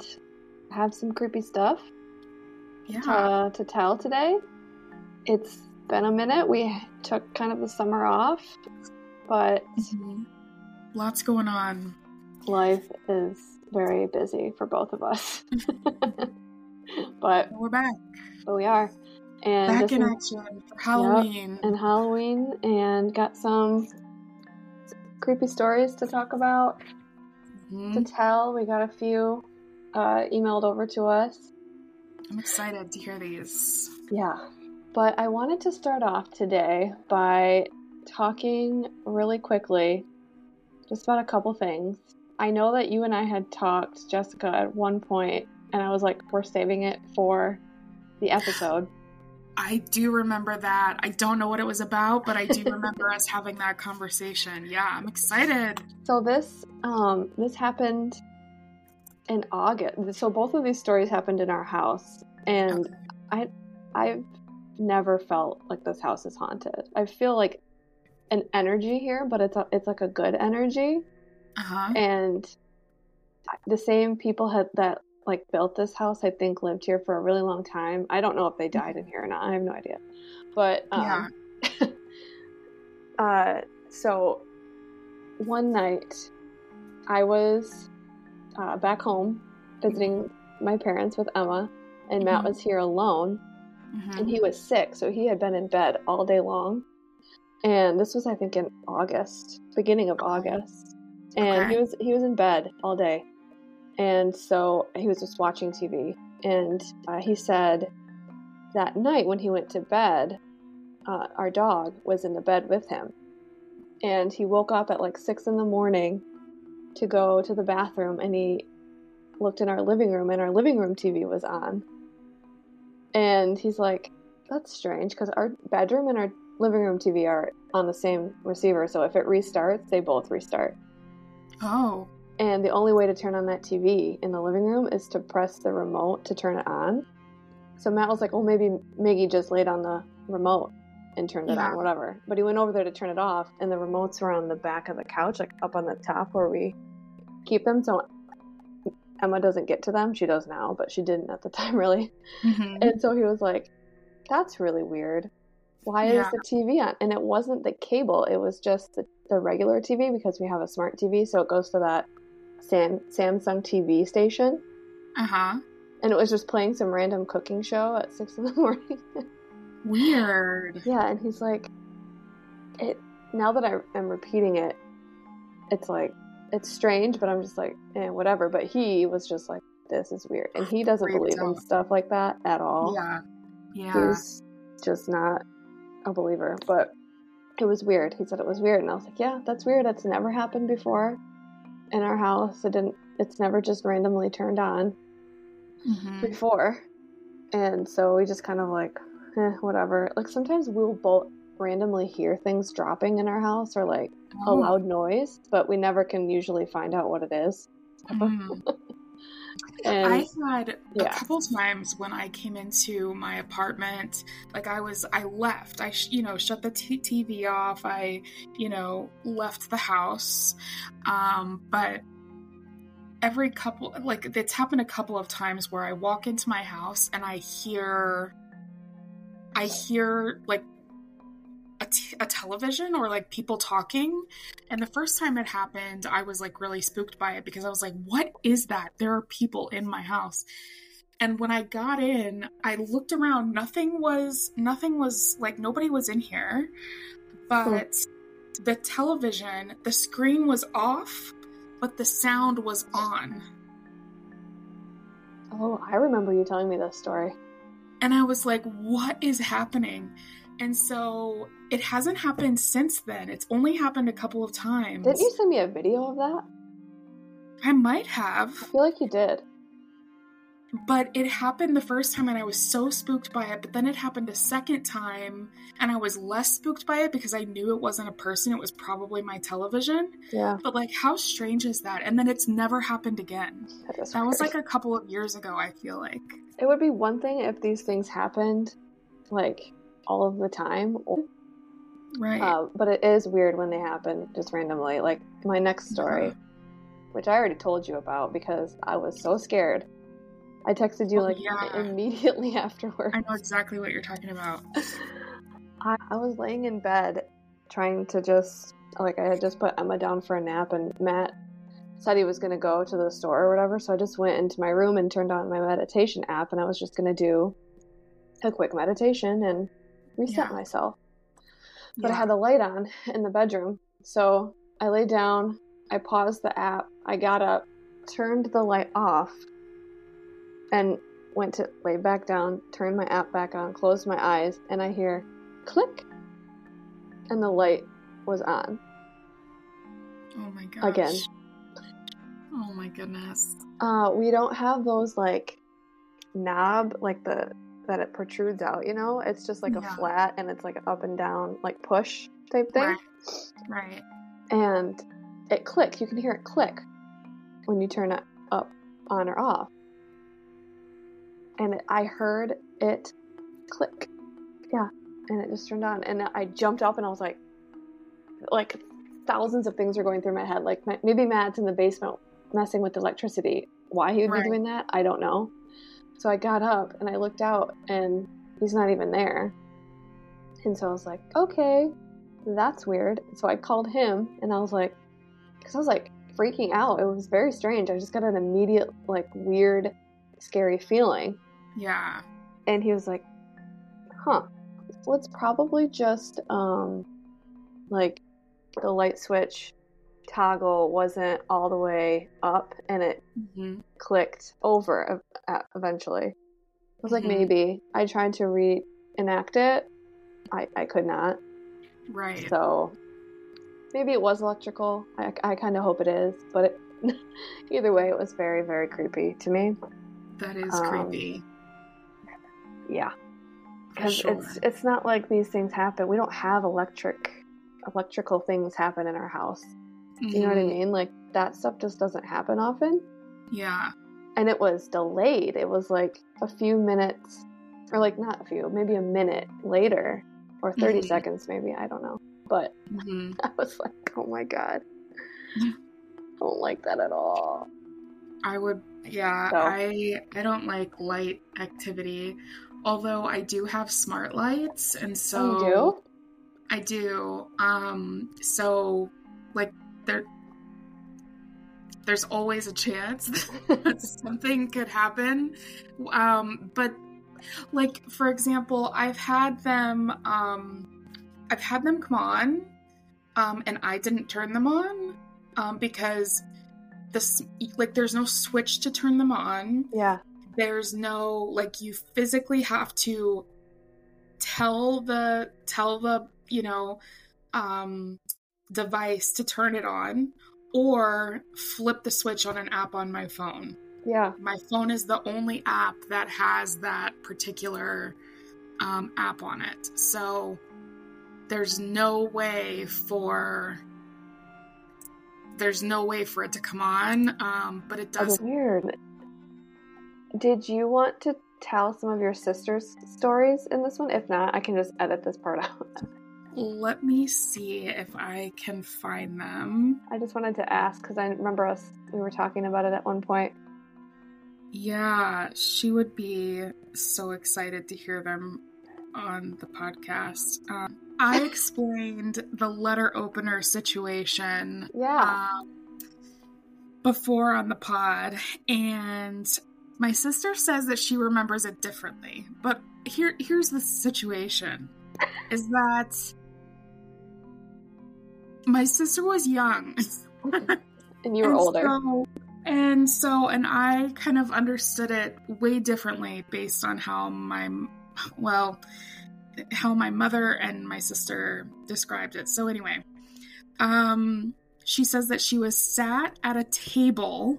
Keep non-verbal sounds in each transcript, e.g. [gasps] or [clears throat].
and have some creepy stuff Yeah. to, to tell today. It's been a minute. We took kind of the summer off, but Mhm. Lots going on. life is very busy for both of us. [laughs] but We're back. but we are. And Back in action for Halloween. and Halloween and got some creepy stories to talk about, to Mhm. tell. We got a few uh, emailed over to us. I'm excited to hear these. Yeah. But I wanted to start off today by talking really quickly just about a couple things. I know that you and I had talked, Jessica, at one point, and I was like, we're saving it for the [sighs] episode. I do remember that. I don't know what it was about, but I do [laughs] remember us having that conversation. Yeah, I'm excited. So this um this happened in August. So both of these stories happened in our house and Okay. I've never felt like this house is haunted. I feel like an energy here, but it's a, it's like a good energy Uh-huh. and the same people had that like built this house I think lived here for a really long time. I don't know if they died in here or not. I have no idea. But um Yeah. [laughs] uh, so one night I was uh, back home visiting my parents with Emma, and Matt Mhm. was here alone, Mhm. and he was sick, so he had been in bed all day long. And this was, I think, in August, beginning of August, and Okay. he was he was in bed all day, and so he was just watching TV. And uh, he said that night when he went to bed, uh, our dog was in the bed with him. And he woke up at like six in the morning to go to the bathroom and he looked in our living room and our living room TV was on. And he's like, that's strange because our bedroom and our living room TV are on the same receiver. So if it restarts, they both restart. Oh. And the only way to turn on that TV in the living room is to press the remote to turn it on. So Matt was like, well, maybe Miggy just laid on the remote and turned it Yeah. on, whatever. But he went over there to turn it off, and the remotes were on the back of the couch, like up on the top where we keep them. So Emma doesn't get to them. She does now, but she didn't at the [laughs] time, really. Mhm. And so he was like, that's really weird. Why is the TV on? And it wasn't the cable, it was just the, the regular TV because we have a smart TV. So it goes to that Sam, Samsung TV station. Uh-huh. And it was just playing some random cooking show at six in the [laughs] morning. Weird. yeah. And he's like, it, now that I am repeating it, it's like, it's strange, but I'm just like, eh, whatever. But he was just like, this is weird. And he doesn't Freaked believe in stuff like that at all. Yeah. Yeah. He's just not a believer. But it was weird. He said it was weird, and I was like, "Yeah, that's weird. That's never happened before in our house. It didn't. It's never just randomly turned on Mhm. before." And so we just kind of like, eh, whatever. Like sometimes we'll both randomly hear things dropping in our house or like a Oh. loud noise, but we never can usually find out what it is. [laughs] Mhm. And I had a couple times when I came into my apartment, like I was, I left, I, sh- you know, shut the t- TV off, I, you know, left the house. Um, but every couple, like it's happened a couple of times where I walk into my house and I hear, I hear like a, t- a television or like people talking. And the first time it happened, I was like really spooked by it because I was like, what is that? There are people in my house. And when I got in, I looked around. Nothing was, nothing was like, nobody was in here. But the television, the screen was off, but the sound was on. oh, I remember you telling me this story. And I was like, what is happening? And so it hasn't happened since then. It's only happened a couple of times. Didn't you send me a video of that? I might have. I feel like you did. But it happened the first time and I was so spooked by it. But then it happened a second time and I was less spooked by it because I knew it wasn't a person. It was probably my television. Yeah, But like, how strange is that? And then it's never happened again. that That was like a couple of years ago, I feel like. It would be one thing if these things happened, like all of the time, Right. uh, but it is weird when they happen just randomly. Like my next story, Yeah. which I already told you about because I was so scared. I texted you Oh, like yeah. [laughs] immediately afterwards. I know exactly what you're talking about. [laughs] I, I was laying in bed trying to just like I had just put Emma down for a nap and Matt said he was going to go to the store or whatever so I just went into my room and turned on my meditation app and I was just going to do a quick meditation and reset Yeah. myself. But I had the light on in the bedroom. So I lay down, I paused the app, I got up, turned the light off and went to lay back down, turned my app back on, closed my eyes, and I hear click, and the light was on. Oh my gosh. Again. Oh my goodness. Uh, we don't have those like knob, like the that it protrudes out. You know, it's just like a flat, and it's like an up and down, like push type thing. Right. Right. and it clicks. You can hear it click when you turn it up, on or off. And it, I heard it click. Yeah, and it just turned on, and I jumped up and I was like, like thousands of things were going through my head. Like maybe Matt's in the basement messing with electricity. Why he would Right. be doing that, I don't know. So I got up and I looked out, and he's not even there. And so I was like, okay, that's weird. So I called him and I was like, because I was like freaking out. It was very strange. I just got an immediate, like, weird, scary feeling. Yeah. And he was like, huh. Well, it's probably just, um, like, the light switch toggle wasn't all the way up and it hmm clicked over eventually. I was like, Mhm. maybe. I tried to reenact it. I, I could not. Right. So maybe it was electrical. I, I kind of hope it is, but it, [laughs] either way, it was very, very creepy to me. that is um, creepy. Yeah, because sure. it's it's not like these things happen. We don't have electric electrical things happen in our house. You know what I Mhm. mean? Like that stuff just doesn't happen often. Yeah. And it was delayed. It was like a few minutes, or like not a few, maybe a minute later, or 30 Mhm. seconds, maybe. I don't know. But hmm [laughs] I was like, oh my god. [laughs] Yeah. Don't like that at all. I would. Yeah. So- I I don't like light activity. Although I do have smart lights, and so oh, you do? I do. Um, so like there there's always a chance [laughs] that [laughs] something could happen. Um, but like for example, I've had them um I've had them come on um and I didn't turn them on um because this like there's no switch to turn them on yeah. there's no like you physically have to tell the tell the you know um device to turn it on or flip the switch on an app on my phone Yeah. my phone is the only app that has that particular um, app on it so there's no way for there's no way for it to come on um, but it does That's weird. Did you want to tell some of your sister's stories in this one? If not, I can just edit this part [laughs] out. Let me see if I can find them. I just wanted to ask because I remember us we were talking about it at one point. Yeah, she would be so excited to hear them on the podcast. Um, I [laughs] explained the letter opener situation Yeah. um, before on the pod, and my sister says that she remembers it differently. But here, here's the situation: is that my sister was young. [laughs] and you were And older. so- and so, and I kind of understood it way differently based on how my, well, how my mother and my sister described it. So anyway, um, she says that she was sat at a table,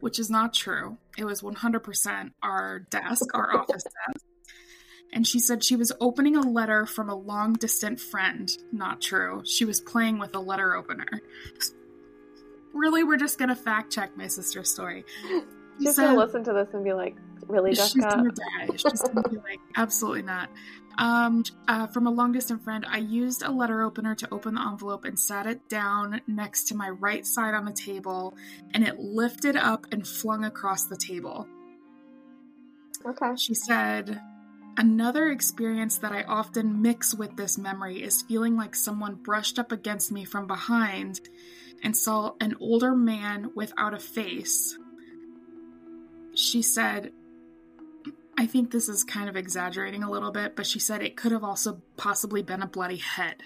which is not true. It was 100% our desk, our office [laughs] desk. And she said she was opening a letter from a long distant friend. Not true. She was playing with a letter opener. Really, we're just gonna fact check my sister's story. She's gonna listen to this and be like, "Really, She's Jessica?" gonna die. She's gonna be [laughs] like, absolutely not. Um, uh, from a long distance friend, I used a letter opener to open the envelope and sat it down next to my right side on the table, and it lifted up and flung across the table. Okay. She said, Another experience that I often mix with this memory is feeling like someone brushed up against me from behind and saw an older man without a face. She said, I think this is kind of exaggerating a little bit, but she said it could have also possibly been a bloody head.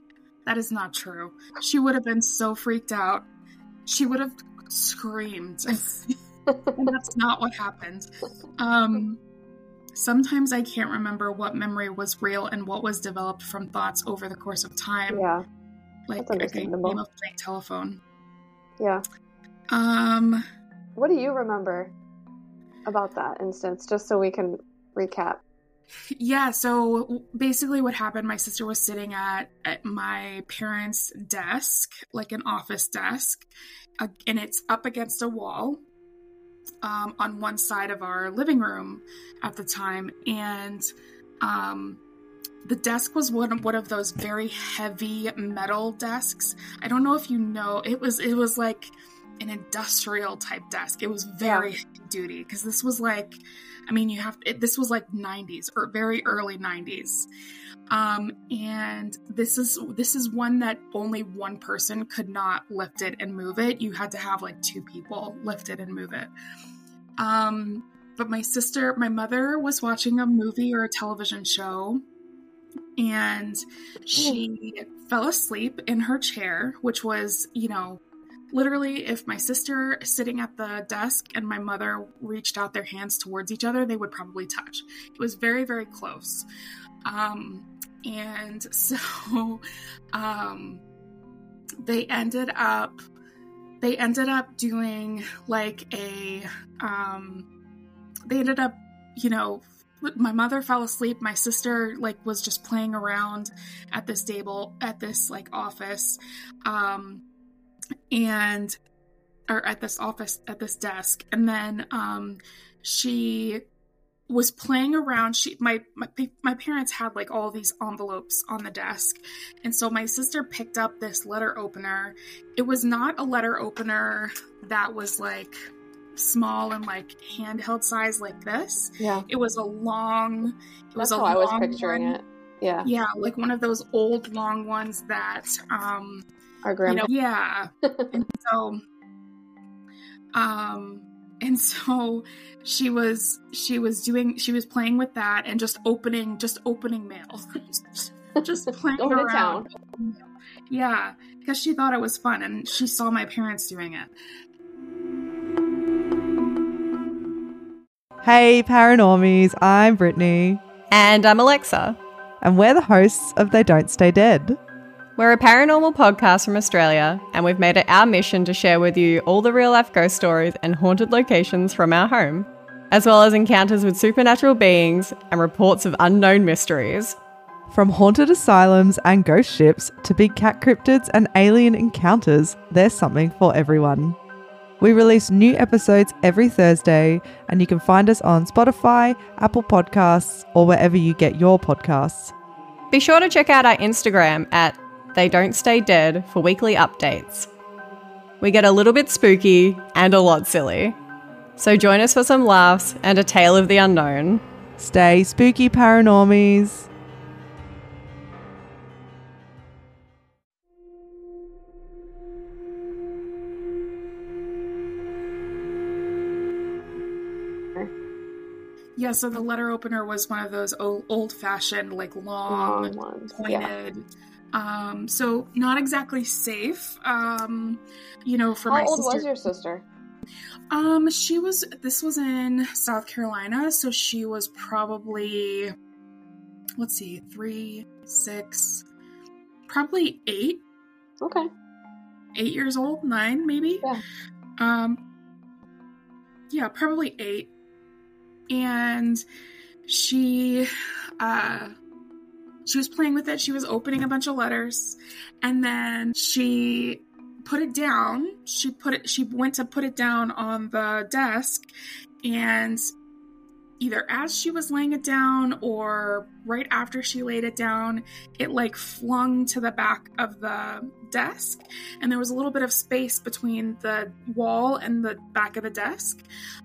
That is not true. She would have been so freaked out. She would have screamed. [laughs] and that's not what happened. Um, sometimes I can't remember what memory was real and what was developed from thoughts over the course of time. Yeah. Like That's a game of playing telephone. Yeah. Um, What do you remember about that instance, just so we can recap? Yeah, so basically what happened, my sister was sitting at, at my parents' desk, like an office desk, uh, and it's up against a wall um, on one side of our living room at the time. And um, the desk was one, one of those very heavy metal desks. I don't know if you know, it was it was like an industrial type desk. It was very Yeah. heavy duty because this was like I mean, you have it, this was like 90s or very early 90s. Um, and this is this is one that only one person could not lift it and move it. You had to have like two people lift it and move it. Um, but my sister, my mother was watching a movie or a television show and she fell asleep in her chair, which was, you know, literally if my sister sitting at the desk and my mother reached out their hands towards each other, they would probably touch. It was very, very close. Um, and [laughs] so um, they ended up they ended up doing like a um, they ended up you know my mother fell asleep. My sister like was just playing around at this table at this like office um and or at this office at this desk. And then um she was playing around she my, my my parents had like all these envelopes on the desk and so my sister picked up this letter opener it was not a letter opener that was like small and like handheld size like this Yeah. it was a long it was That's a how I was picturing one. it. Yeah. yeah like one of those old long ones that um Our you know yeah [laughs] and so um and so she was she was doing she was playing with that and just opening just opening mail [laughs] just playing Going to around. yeah because she thought it was fun and she saw my parents doing it. Hey, Paranormies, I'm Brittany, And I'm Alexa. and we're the hosts of They Don't Stay Dead. We're a paranormal podcast from Australia, and we've made it our mission to share with you all the real life ghost stories and haunted locations from our home, as well as encounters with supernatural beings and reports of unknown mysteries. From haunted asylums and ghost ships to big cat cryptids and alien encounters, there's something for everyone. We release new episodes every Thursday, and you can find us on Spotify, Apple Podcasts, or wherever you get your podcasts. Be sure to check out our Instagram at They Don't Stay Dead for weekly updates. We get a little bit spooky and a lot silly. So join us for some laughs and a tale of the unknown. Stay spooky, Paranormies. yeah so the letter opener was one of those old fashioned like long Long ones. Yeah. Um so not exactly safe um you know for How my old sister was your sister? um she was this was in south carolina so she was probably let's see three six probably eight Okay. eight years old nine maybe Yeah. um yeah probably eight and she uh she was playing with it she was opening a bunch of letters and then she put it down she put it she went to put it down on the desk and either as she was laying it down or right after she laid it down, it like flung to the back of the desk. And there was a little bit of space between the wall and the back of the desk.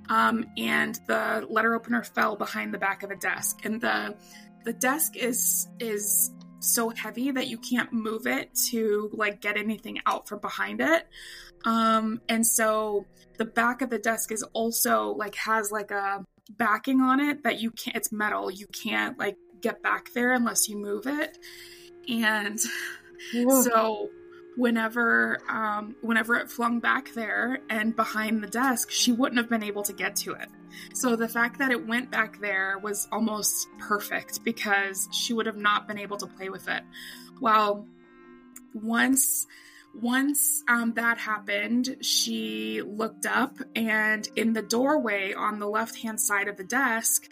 Um, and the letter opener fell behind the back of the desk. And the the desk is is so heavy that you can't move it to like get anything out from behind it. Um, and so the back of the desk is also like has like a backing on it that you can't it's metal you can't like get back there unless you move it and yeah. so whenever um whenever it flung back there and behind the desk she wouldn't have been able to get to it so the fact that it went back there was almost perfect because she would have not been able to play with it well once once um, that happened, she looked up, and in the doorway on the left hand side of the desk,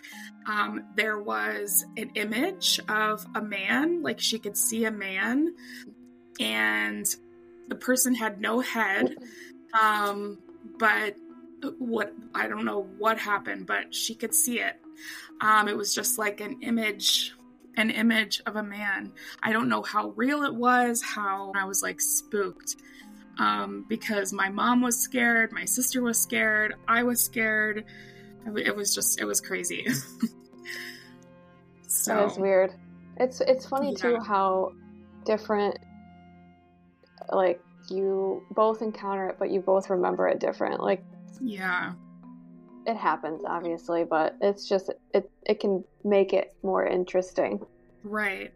um, there was an image of a man, like she could see a man, and the person had no head. Um, but what I don't know what happened, but she could see it. Um, it was just like an image an image of a man. I don't know how real it was, how I was like spooked. Um, because my mom was scared, my sister was scared, I was scared. It was just, it was crazy. [laughs] so that is weird. It's it's funny yeah. too how different, like you both encounter it, but you both remember it different. Like yeah, it happens obviously but it's just it it can make it more interesting. Right.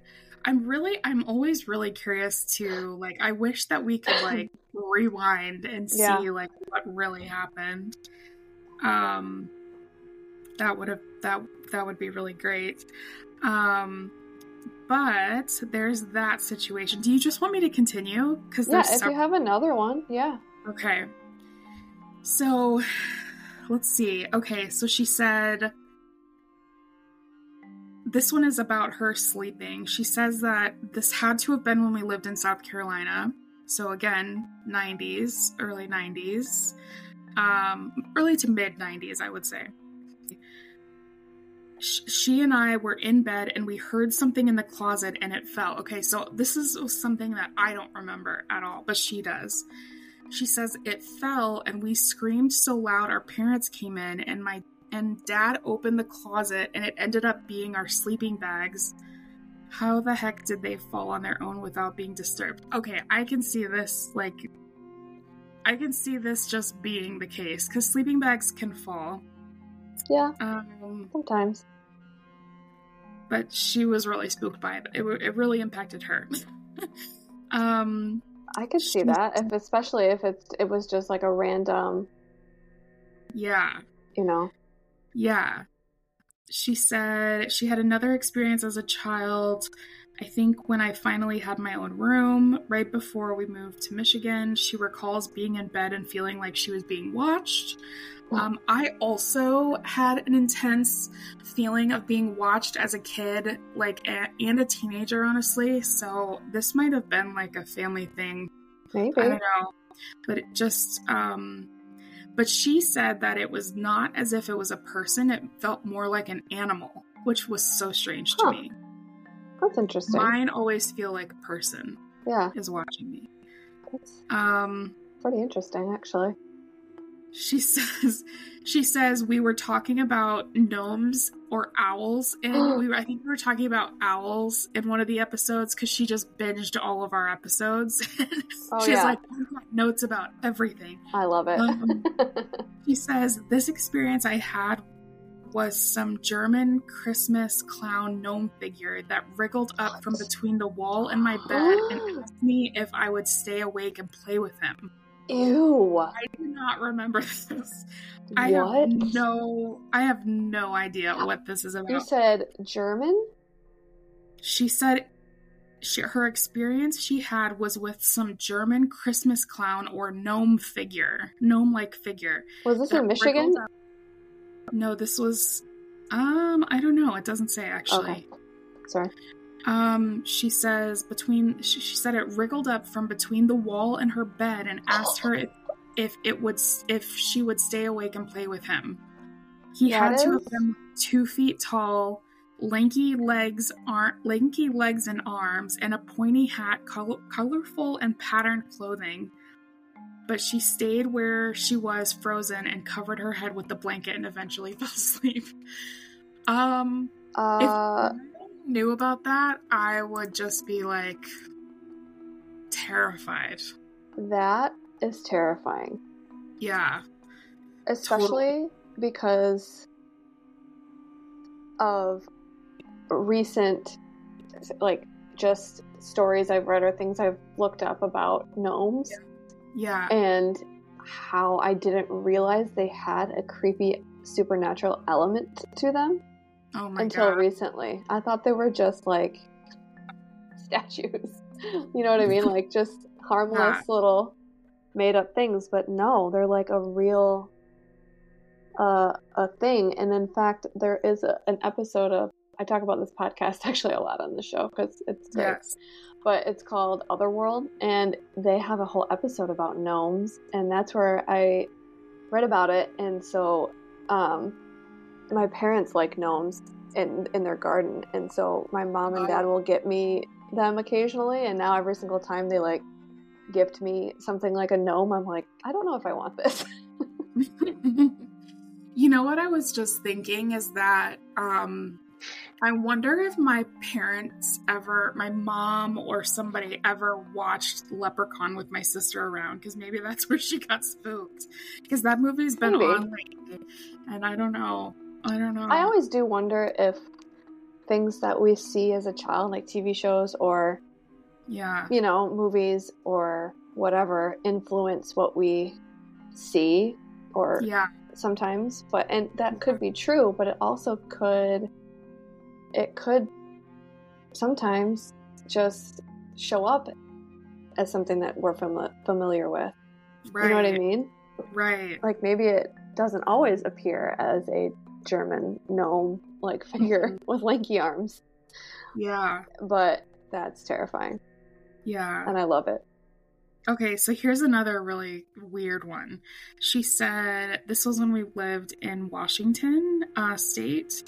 I'm really i'm always really curious to like i wish that we could [clears throat] like rewind and see yeah. like what really happened. Um that would have that that would be really great. Um but there's that situation. Do you just want me to continue? Because yeah if you have another one yeah. Okay so let's see. Okay, so she said this one is about her sleeping. She says that this had to have been when we lived in South Carolina. So again, 90s, early 90s, um, early to mid 90s, I would say. She and I were in bed and we heard something in the closet and it fell. Okay, so this is something that I don't remember at all, but she does. She says it fell and we screamed so loud our parents came in and my and dad opened the closet and it ended up being our sleeping bags. How the heck did they fall on their own without being disturbed? Okay, I can see this like I can see this just being the case cuz sleeping bags can fall. Yeah. Um, sometimes. But she was really spooked by it. It, it really impacted her. [laughs] um I could see that, if especially if it's it was just like a random. Yeah. You know. Yeah. She said she had another experience as a child. I think when I finally had my own room, right before we moved to Michigan, she recalls being in bed and feeling like she was being watched. Um, I also had an intense feeling of being watched as a kid, like, a, and a teenager, honestly. So this might have been like a family thing. Maybe. I don't know. But it just, um, but she said that it was not as if it was a person, it felt more like an animal, which was so strange huh. to me. That's interesting. Mine always feel like a person. Yeah. Is watching me. That's um pretty interesting actually she [laughs] says she says we were talking about gnomes or owls and we were, I think we were talking about owls in one of the episodes because she just binged all of our episodes. [laughs] oh, She's yeah. like notes about everything. I love it. Um, [laughs] she says this experience I had was some German Christmas clown gnome figure that wriggled up from between the wall and my bed and [gasps] asked me if I would stay awake and play with him. Ew. I do not remember [laughs] this. I what? have no I have no idea what this is about. You said German? She said she, her experience she had was with some German Christmas clown or gnome figure, gnome like figure. Was this in Michigan? No, this was um I don't know. It doesn't say actually. Okay. Sorry. Um, she says between she, she, said it wriggled up from between the wall and her bed and asked her if, if it would if she would stay awake and play with him. He That had is- have been two feet tall, lanky legs, ar- lanky legs and arms, and a pointy hat, col- colorful and patterned clothing. But she stayed where she was, frozen, and covered her head with the blanket, and eventually [laughs] fell asleep. Um, Uh, I knew about that, I would just be like terrified. that is terrifying, Yeah, especially because of recent, like, just stories I've read or things I've looked up about gnomes. Yeah, and how I didn't realize they had a creepy supernatural element to them oh until god. recently. I thought they were just like [laughs] statues. you know what I mean? [laughs] Like just harmless little made up things, but no, they're like a real uh a thing. And in fact, there is a, an episode of I talk about this podcast [laughs] actually a lot on the show because it's great Yes. but it's called Otherworld, and they have a whole episode about gnomes, and that's where I read about it. And so, um, my parents like gnomes in in their garden, and so my mom and dad will get me them occasionally. And now every single time they like gift me something like a gnome, I'm like, I don't know if I want this. [laughs] you know what I was just thinking is that um I wonder if my parents ever my mom or somebody ever watched Leprechaun with my sister around because maybe that's [laughs] where she got spooked because that movie's been Maybe. on lately and I don't know I don't know I always do wonder if things that we see as a child, like TV shows or yeah you know, movies or whatever influence what we see or yeah sometimes. But and that could be true, but it also could it could sometimes just show up as something that we're fami- familiar with. right You know what I mean? right Like maybe it doesn't always appear as a German gnome like [laughs] figure with lanky arms, yeah but that's terrifying yeah and I love it. Okay, so here's another really weird one. She said this was when we lived in Washington uh, State.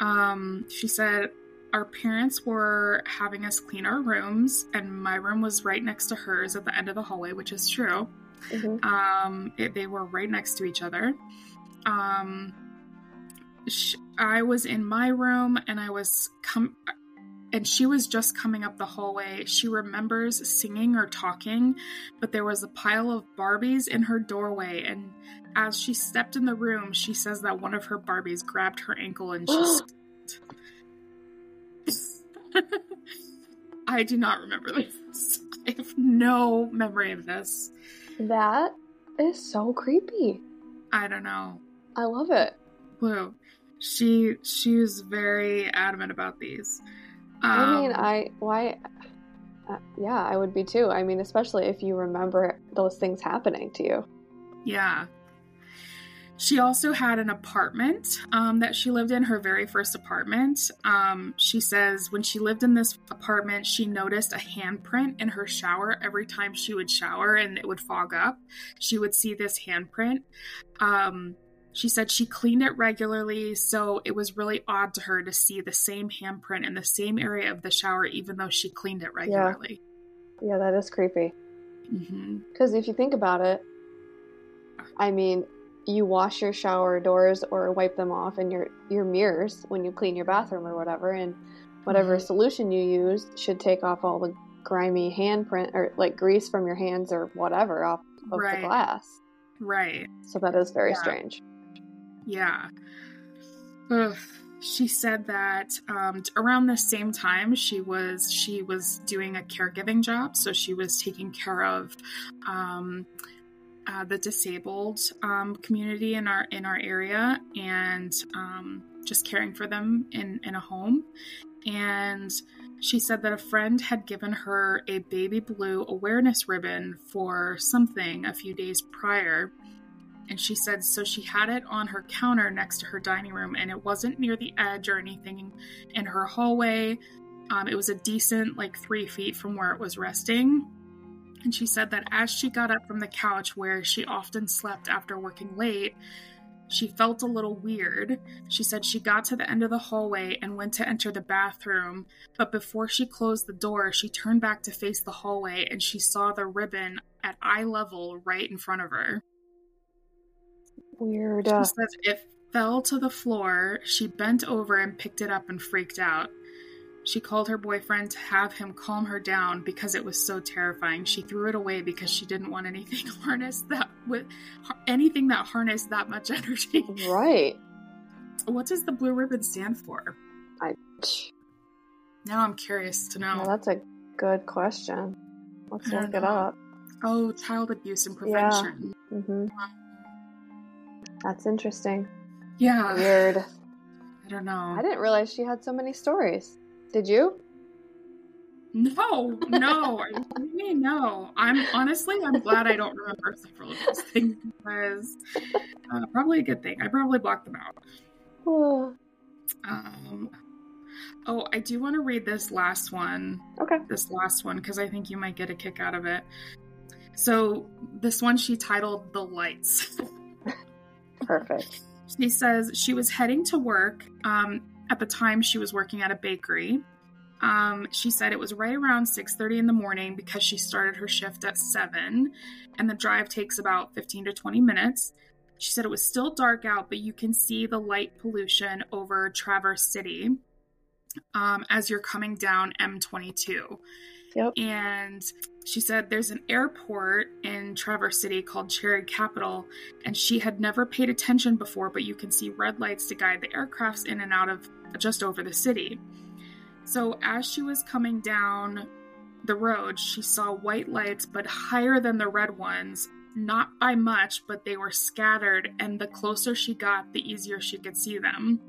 Um, she said our parents were having us clean our rooms, and my room was right next to hers at the end of the hallway, which is true. Mhm. Um, it, they were right next to each other. Um, I was in my room, and I was com- and she was just coming up the hallway. She remembers singing or talking, but there was a pile of Barbies in her doorway. And as she stepped in the room, she says that one of her Barbies grabbed her ankle and she. [gasps] [laughs] I do not remember this. [laughs] I have no memory of this. That is so creepy. I don't know. I love it. Blue. She she was very adamant about these. I mean, Um, I why uh, yeah, I would be too. I mean, especially if you remember those things happening to you. Yeah. She also had an apartment um, that she lived in, her very first apartment. Um, she says when she lived in this apartment, she noticed a handprint in her shower every time she would shower and it would fog up. She would see this handprint. Um, she said she cleaned it regularly, so it was really odd to her to see the same handprint in the same area of the shower, even though she cleaned it regularly. Yeah, that is creepy. Because if you think about it, I mean, you wash your shower doors or wipe them off and your your mirrors when you clean your bathroom or whatever, and whatever Mhm. solution you use should take off all the grimy handprint or like grease from your hands or whatever off of Right. the glass. Right. So that is very Yeah. strange. Yeah. Ugh. She said that um, around the same time she was she was doing a caregiving job, so she was taking care of um, uh, the disabled um, community in our in our area and um, just caring for them in in a home. And she said that a friend had given her a baby blue awareness ribbon for something a few days prior. And she said so she had it on her counter next to her dining room, and it wasn't near the edge or anything in her hallway. Um, it was a decent, like, three feet from where it was resting. And she said that as she got up from the couch where she often slept after working late, She felt a little weird. She said she got to the end of the hallway and went to enter the bathroom, but before she closed the door, she turned back to face the hallway and she saw the ribbon at eye level right in front of her. Weird. She uh, says it fell to the floor. She bent over and picked it up and freaked out. She called her boyfriend to have him calm her down because it was so terrifying. She threw it away because she didn't want anything [laughs] harnessed that with anything that harnessed that much [laughs] energy. Right. What does the blue ribbon stand for? I. Now I'm curious to know. Well, that's a good question. Let's look it know. up. oh, child abuse and prevention. Yeah. prevention. That's interesting. Yeah. Weird. [sighs] I don't know. I didn't realize she had so many stories. Did you? No, no, I mean, no. I'm honestly, I'm glad I don't remember several of those things because uh, probably a good thing. I probably blocked them out. Oh, [sighs] Um, oh, I do want to read this last one. okay. This last one because I think you might get a kick out of it. So this one she titled "The Lights." [laughs] Perfect. She says she was heading to work. Um, at the time, she was working at a bakery. Um, she said it was right around 6:30 in the morning because she started her shift at 7 and the drive takes about 15 to 20 minutes. She said it was still dark out, but you can see the light pollution over Traverse City um, as you're coming down M22. Yep. And she said there's an airport in Traverse City called Cherry Capital, and she had never paid attention before, but you can see red lights to guide the aircrafts in and out of just over the city. So as she was coming down the road, she saw white lights, but higher than the red ones. Not by much, but they were scattered, and the closer she got, the easier she could see them.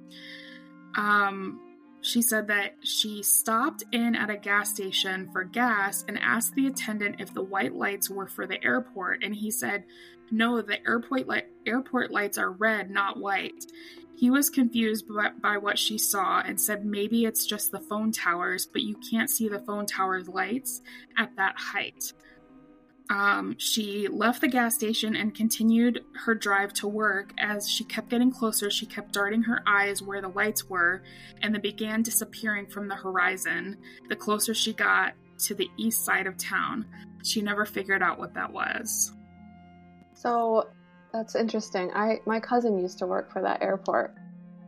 Um, she said that she stopped in at a gas station for gas and asked the attendant if the white lights were for the airport, and he said, "No, the airport light airport lights are red, not white." He was confused by, by what she saw and said maybe it's just the phone towers, but you can't see the phone towers' lights at that height. Um, she left the gas station and continued her drive to work. As she kept getting closer, she kept darting her eyes where the lights were, and they began disappearing from the horizon the closer she got to the east side of town. She never figured out what that was. So that's interesting. I my cousin used to work for that airport.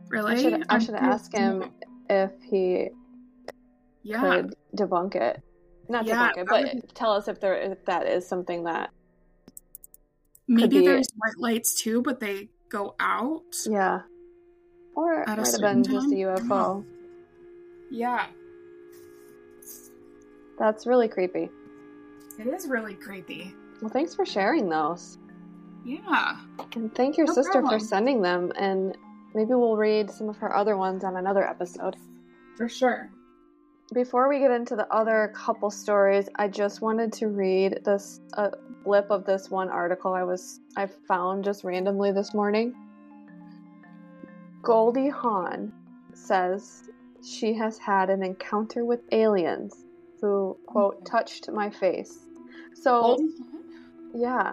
Really? I should I should ask him if he Yeah. could debunk it. Not Yeah, debunk but would tell us if there if that is something that Maybe be- there's white lights too, but they go out. yeah. Or it might have been just a? UFO. Yeah. That's really creepy. It is really creepy. Well, thanks for sharing those. Yeah. And thank your No sister problem. for sending them. And maybe we'll read some of her other ones on another episode. For sure. Before we get into the other couple stories, I just wanted to read this a blip of this one article I was I found just randomly this morning. Goldie Hawn says she has had an encounter with aliens who quote touched my face. So yeah.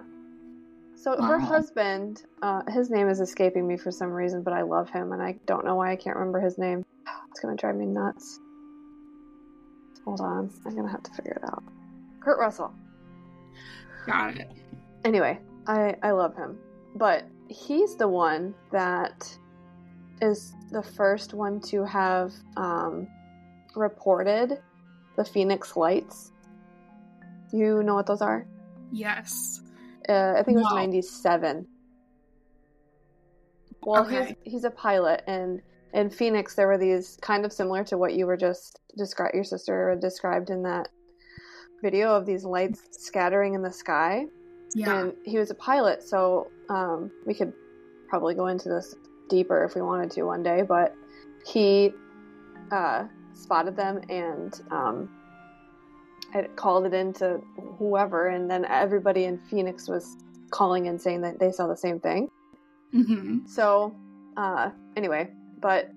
So her husband, uh, his name is escaping me for some reason, but I love him, and I don't know why I can't remember his name. [sighs] It's gonna drive me nuts. Hold on, I'm gonna have to figure it out. Kurt Russell. Got it. Anyway, I I love him, but he's the one that is the first one to have um, reported the Phoenix Lights. You know what those are? Yes. Uh, I think it was No. 97. Well, Okay. he's he's a pilot, and in Phoenix there were these kind of similar to what you were just describe your sister described in that video of these lights scattering in the sky. Yeah. And he was a pilot, so um, we could probably go into this deeper if we wanted to one day. But he uh, spotted them and um, called it in to whoever, and then everybody in Phoenix was calling and saying that they saw the same thing. hmm So, uh, anyway, but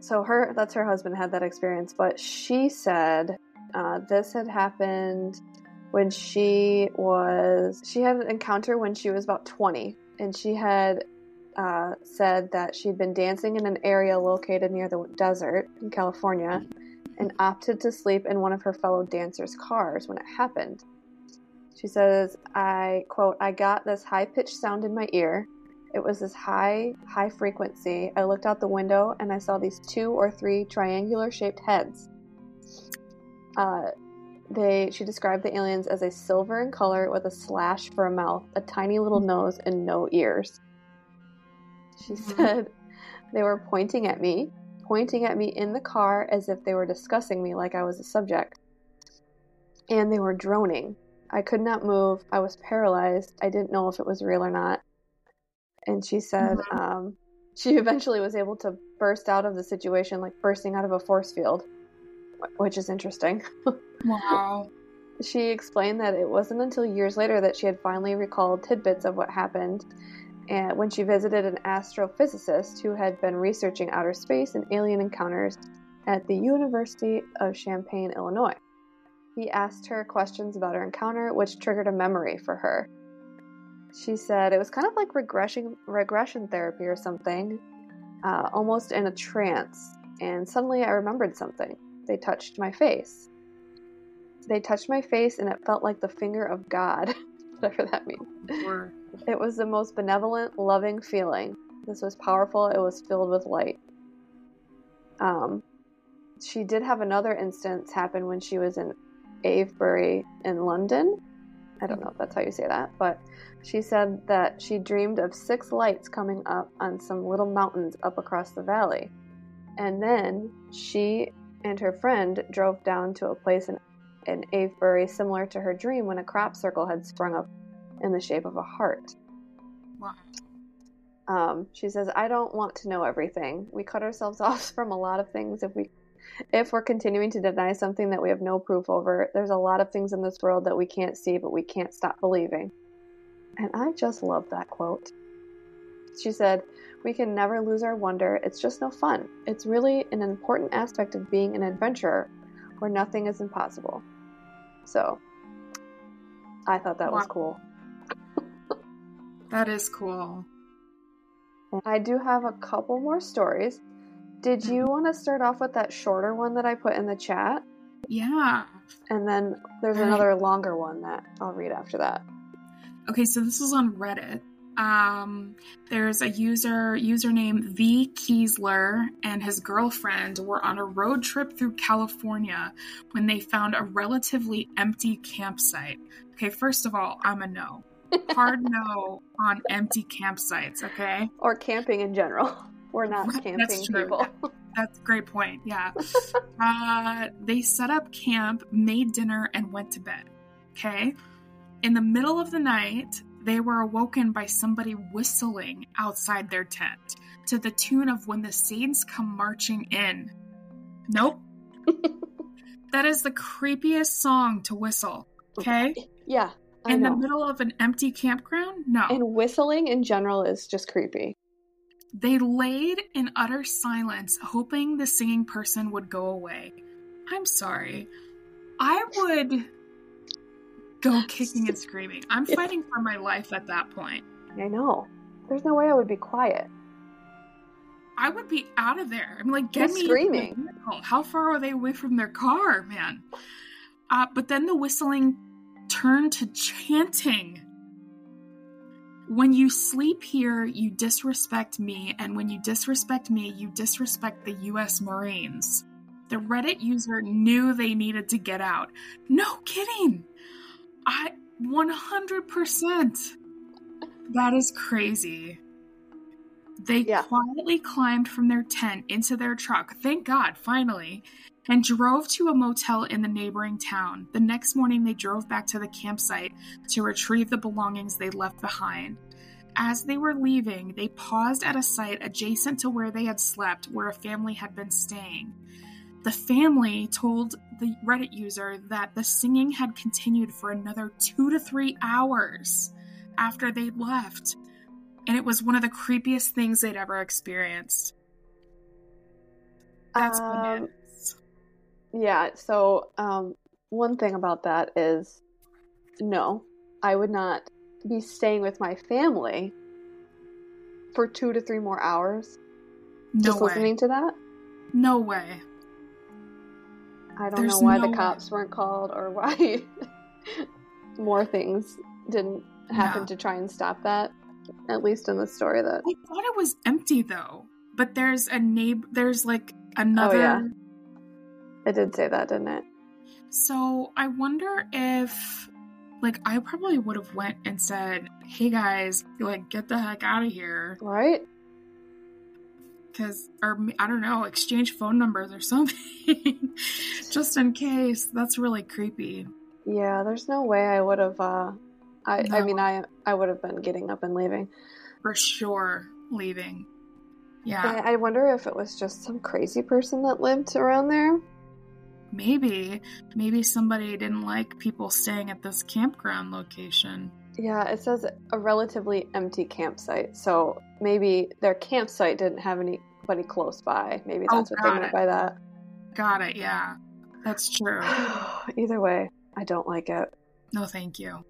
so her that's her husband had that experience, but she said uh, this had happened when she was she had an encounter when she was about 20 and she had uh, said that she'd been dancing in an area located near the desert in California and opted to sleep in one of her fellow dancers' cars when it happened. She says, I quote, I got this high pitched sound in my ear. It was this high, high frequency. I looked out the window and I saw these two or three triangular shaped heads. Uh, they she described the aliens as a silver in color with a slash for a mouth, a tiny little nose, and no ears. She said they were pointing at me, pointing at me in the car as if they were discussing me like I was a subject. And they were droning. I could not move. I was paralyzed. I didn't know if it was real or not. And she said Mhm. um, she eventually was able to burst out of the situation like bursting out of a force field, which is interesting. [laughs] Wow. She explained that it wasn't until years later that she had finally recalled tidbits of what happened and when she visited an astrophysicist who had been researching outer space and alien encounters at the University of Champaign, Illinois. He asked her questions about her encounter, which triggered a memory for her. She said it was kind of like regression regression therapy or something, uh, almost in a trance. And suddenly I remembered something. They touched my face. They touched my face, and it felt like the finger of God, [laughs] whatever that means. It was the most benevolent, loving feeling. This was powerful. It was filled with light. Um, she did have another instance happen when she was in Avebury in London. I don't know if that's how you say that, but she said that she dreamed of six lights coming up on some little mountains up across the valley. And then she and her friend drove down to a place in, in Avebury similar to her dream when a crop circle had sprung up in the shape of a heart. Wow. Um, she says, "I don't want to know everything. We cut ourselves [laughs] off from a lot of things if we, if we're continuing to deny something that we have no proof over. There's a lot of things in this world that we can't see, but we can't stop believing." And I just love that quote. She said, "We can never lose our wonder. It's just no fun. It's really an important aspect of being an adventurer, where nothing is impossible." So, I thought that was cool. That is cool. I do have a couple more stories. Did you Mhm. want to start off with that shorter one that I put in the chat? Yeah. And then there's right. another longer one that I'll read after that. Okay, so this is on Reddit. Um, there's a user username V Kiesler and his girlfriend were on a road trip through California when they found a relatively empty campsite. Okay, first of all, I'm a no. [laughs] Hard no on empty campsites, okay? Or camping in general. We're not camping that's true. people. That's a great point. Yeah. [laughs] uh, they set up camp, made dinner, and went to bed. Okay. In the middle of the night, they were awoken by somebody whistling outside their tent to the tune of When the Saints Come Marching In. Nope. [laughs] that is the creepiest song to whistle. Okay. yeah, I In know. the middle of an empty campground? No. and whistling in general is just creepy. They laid in utter silence, hoping the singing person would go away. I'm sorry. I would go [laughs] kicking and screaming. I'm fighting for my life at that point. I know. There's no way I would be quiet. I would be out of there. I'm like, get You're me screaming. How far are they away from their car, man? Uh, but then the whistling turned to chanting. When you sleep here, you disrespect me, and when you disrespect me, you disrespect the US Marines. The Reddit user knew they needed to get out. No kidding. I 100%. That is crazy. They Yeah. quietly climbed from their tent into their truck, thank God, finally, and drove to a motel in the neighboring town. The next morning, they drove back to the campsite to retrieve the belongings they left behind. As they were leaving, they paused at a site adjacent to where they had slept, where a family had been staying. The family told the Reddit user that the singing had continued for another two to three hours after they left, and it was one of the creepiest things they'd ever experienced. That's Um. Yeah, so um, one thing about that is no, I would not be staying with my family for two to three more hours No just way. listening to that. No way. I don't There's know why no the way. cops weren't called or why [laughs] more things didn't happen No. to try and stop that. At least in the story that I thought it was empty though. But there's a neighbor. There's like another. Oh, yeah. It did say that, didn't it? So I wonder if, like, I probably would have went and said, "Hey guys, like, get the heck out of here," Right? because, or I don't know, exchange phone numbers or [laughs] something, just in case. That's really creepy. Yeah, there's no way I would have uh I I mean I I would have been getting up and leaving. For sure, leaving. Yeah, I, I wonder if it was just some crazy person that lived around there. Maybe, maybe somebody didn't like people staying at this campground location. Yeah, it says a relatively empty campsite. So maybe their campsite didn't have anybody close by. Maybe Oh, that's what they meant it. by that. Got it. Yeah, that's true. [sighs] Either way, I don't like it. No, thank you.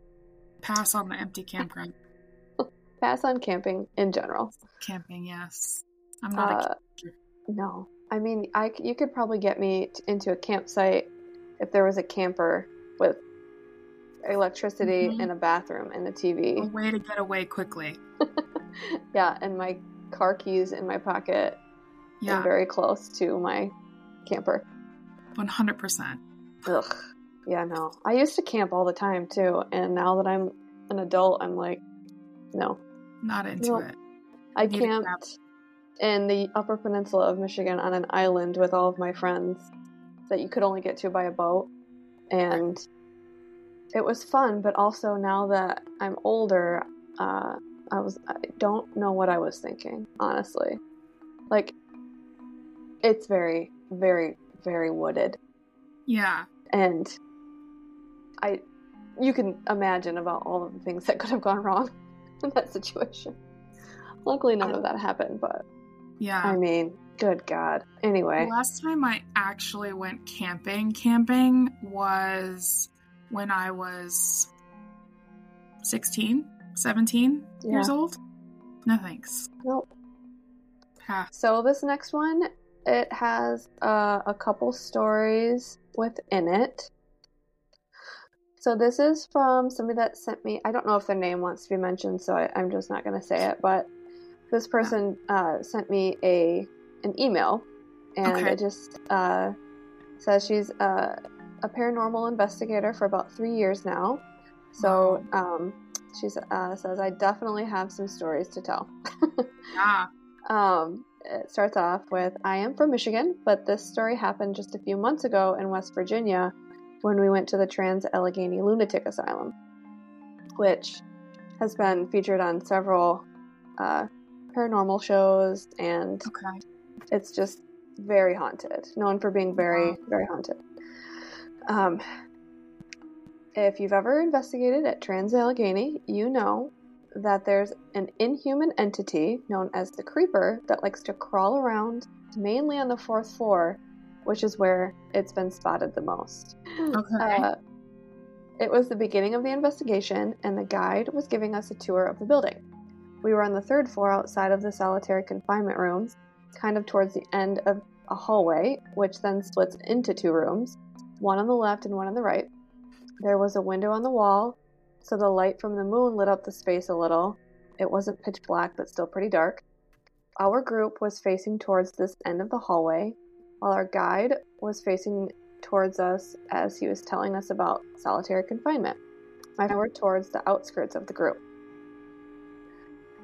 Pass on the empty campground. [laughs] [laughs] Pass on camping in general. Camping, yes. I'm not a Uh, camper. no, I mean, I you could probably get me t- into a campsite if there was a camper with electricity Mhm. and a bathroom and a TV. A way to get away quickly. [laughs] yeah, and my car keys in my pocket and Yeah, very close to my camper. 100%. Ugh. Yeah, no. I used to camp all the time too, and now that I'm an adult, I'm like, no. Not into it. I cabin. camped in the Upper Peninsula of Michigan on an island with all of my friends that you could only get to by a boat, and it was fun. But also now that I'm older, uh, I was I don't know what I was thinking, honestly. Like, it's very, very, very wooded. Yeah. and I, you can imagine about all of the things that could have gone wrong [laughs] in that situation. Luckily, none of that happened, but Yeah. I mean, good God. The Anyway, last time I actually went camping, camping was when I was 16, 17 years old. No thanks. nope. Pass. So this next one, it has uh, a couple stories within it. So this is from somebody that sent me. I don't know if their name wants to be mentioned, so I, I'm just not going to say it. But this person uh, sent me a an email, and Okay. it just uh, says she's a, a paranormal investigator for about three years now. So um, she uh, says I definitely have some stories to tell. [laughs] Yeah. Um, it starts off with I am from Michigan, but this story happened just a few months ago in West Virginia when we went to the Trans Allegheny Lunatic Asylum, which has been featured on several uh, paranormal shows, and Okay. it's just very haunted. Known for being very, Wow. very haunted. Um, if you've ever investigated at Trans Allegheny, you know that there's an inhuman entity known as the Creeper that likes to crawl around, mainly on the fourth floor, which is where it's been spotted the most. Okay. Uh, it was the beginning of the investigation, and the guide was giving us a tour of the building. We were on the third floor outside of the solitary confinement rooms, kind of towards the end of a hallway, which then splits into two rooms, one on the left and one on the right. There was a window on the wall, so the light from the moon lit up the space a little. It wasn't pitch black, but still pretty dark. Our group was facing towards this end of the hallway, while our guide was facing towards us as he was telling us about solitary confinement. Friend were towards the outskirts of the group.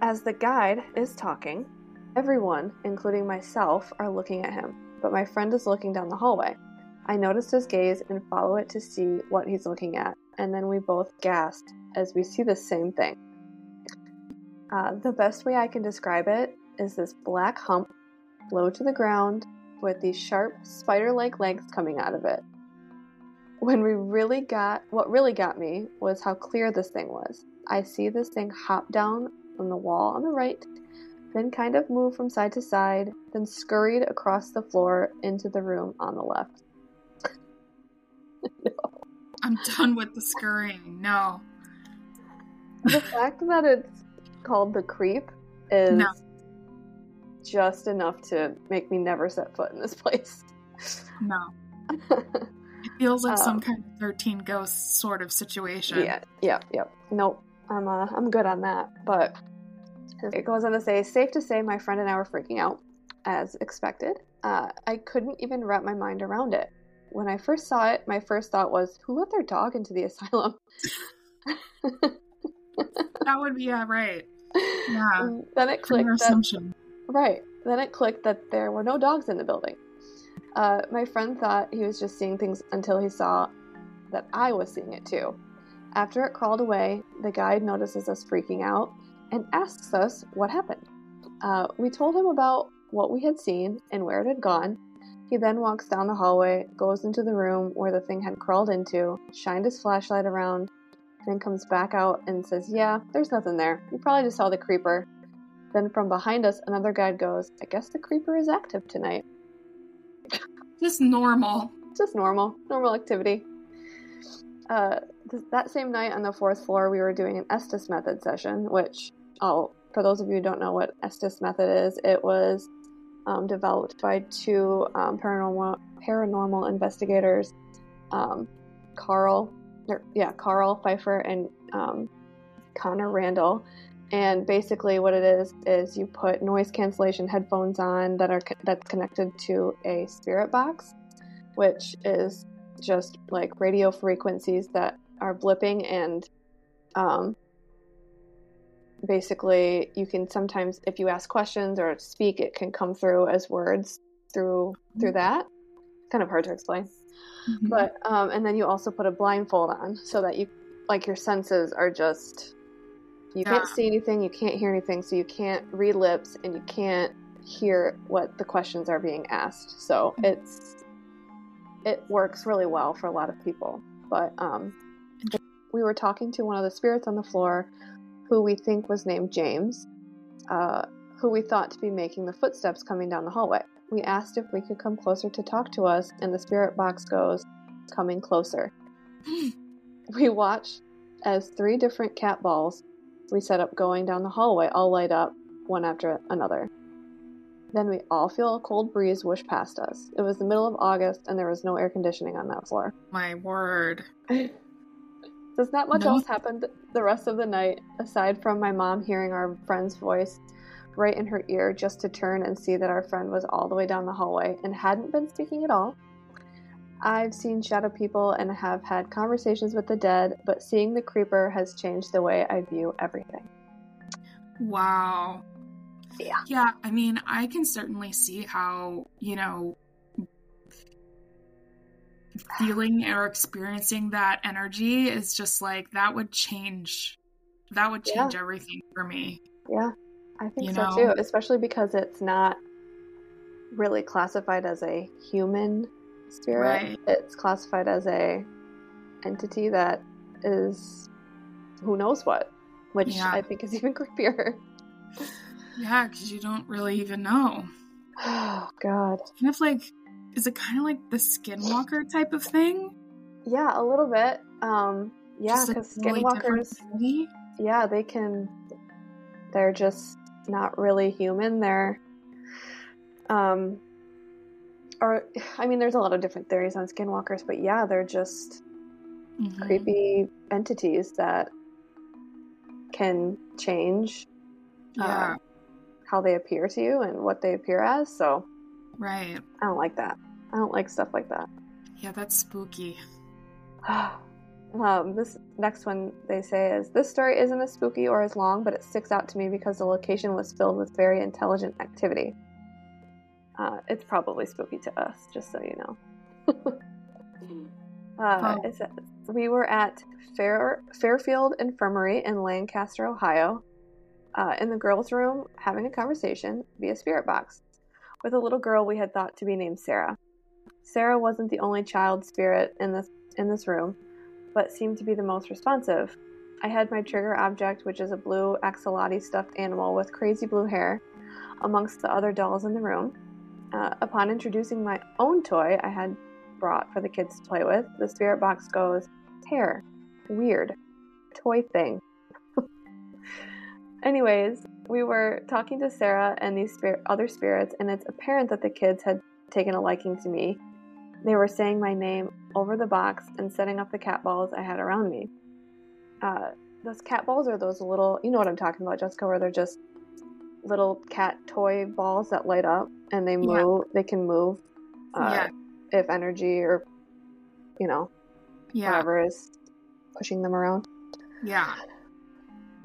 As the guide is talking, everyone, including myself, are looking at him, but my friend is looking down the hallway. I noticed his gaze and follow it to see what he's looking at, and then we both gasped as we see the same thing. Uh, the best way I can describe it is this black hump low to the ground with these sharp spider-like legs coming out of it. When we really got what really got me was how clear this thing was. I see this thing hop down from the wall on the right, then kind of move from side to side, then scurried across the floor into the room on the left. [laughs] I'm done with the scurrying. No. the fact that it's called the creep is No. just enough to make me never set foot in this place. No. [laughs] It feels like some Um, kind of 13 ghosts sort of situation. Yeah, yeah, yeah. Nope. I'm uh, I'm good on that. But it goes on to say, safe to say, my friend and I were freaking out, as expected. Uh, I couldn't even wrap my mind around it. When I first saw it, my first thought was, who let their dog into the asylum? [laughs] That would be, yeah, right. Yeah. Then it clicked that assumption. Right. Then it clicked that there were no dogs in the building. Uh, my friend thought he was just seeing things until he saw that I was seeing it too. After it crawled away, the guide notices us freaking out and asks us what happened. Uh, we told him about what we had seen and where it had gone. He then walks down the hallway, goes into the room where the thing had crawled into, shined his flashlight around, then comes back out and says, Yeah, there's nothing there. You probably just saw the creeper. Then from behind us, another guide goes, I guess the creeper is active tonight. Just normal. Just normal, normal activity. Uh, th- that same night on the fourth floor, we were doing an Estes method session, which, oh, for those of you who don't know what Estes method is, it was um, developed by two um, paranormal paranormal investigators, um, Carl, or, yeah, Carl Pfeiffer and um, Connor Randall. And basically, what it is is you put noise cancellation headphones on that are that's connected to a spirit box, which is just like radio frequencies that are blipping and um, basically you can sometimes if you ask questions or speak it can come through as words through through that. Kind of hard to explain. Mhm. but um, and then you also put a blindfold on so that you like your senses are just you can't see anything you can't hear anything so you can't read lips and you can't hear what the questions are being asked. So it's it works really well for a lot of people. But um we were talking to one of the spirits on the floor who we think was named james uh, who we thought to be making the footsteps coming down the hallway. We asked if we could come closer to talk to us and the spirit box goes coming closer. We watch as three different cat balls we set up going down the hallway all light up one after another. Then we all feel a cold breeze whoosh past us. It was the middle of august and there was no air conditioning on that floor. My word. [laughs] Does not much No. else happen th- the rest of the night, aside from my mom hearing our friend's voice right in her ear just to turn and see that our friend was all the way down the hallway and hadn't been speaking at all. I've seen shadow people and have had conversations with the dead, but seeing the creeper has changed the way I view everything. Wow. Yeah. Yeah, I mean, I can certainly see how, you know, feeling or experiencing that energy is just like that would change that would Yeah. change everything for me. Yeah, I think You so know? too, especially because it's not really classified as a human spirit. Right. It's classified as a entity that is who knows what, which Yeah. I think is [laughs] even creepier. Yeah, because you don't really even know. [sighs] Oh god. Kind of like, is it kind of like the Skinwalker type of thing? Yeah, a little bit. Um yeah, like, because really skinwalkers yeah, they can they're just not really human. They're um or I mean there's a lot of different theories on skinwalkers, but yeah, they're just Mhm. creepy entities that can change Yeah, uh, how they appear to you and what they appear as. So right. I don't like that. I don't like stuff like that. Yeah, that's spooky. [sighs] um, this next one they say is this story isn't as spooky or as long, but it sticks out to me because the location was filled with very intelligent activity. Uh, it's probably spooky to us, just so you know. [laughs] uh, Oh. it says, we were at Fair, Fairfield Infirmary in Lancaster, Ohio, uh, in the girls' room having a conversation via spirit box with a little girl we had thought to be named Sarah. Sarah wasn't the only child spirit in this in this room, but seemed to be the most responsive. I had my trigger object, which is a blue axolotl stuffed animal with crazy blue hair, amongst the other dolls in the room. Uh, upon introducing my own toy I had brought for the kids to play with, the spirit box goes, Hair. Weird. Toy thing. [laughs] Anyways, we were talking to Sarah and these spirit, other spirits, and it's apparent that the kids had taken a liking to me. They were saying my name over the box and setting up the cat balls I had around me. Uh, those cat balls are those little, you know what I'm talking about, Jessica, where they're just little cat toy balls that light up and they move. Yeah. They can move uh, yeah. if energy or, you know, yeah. whatever is pushing them around. Yeah.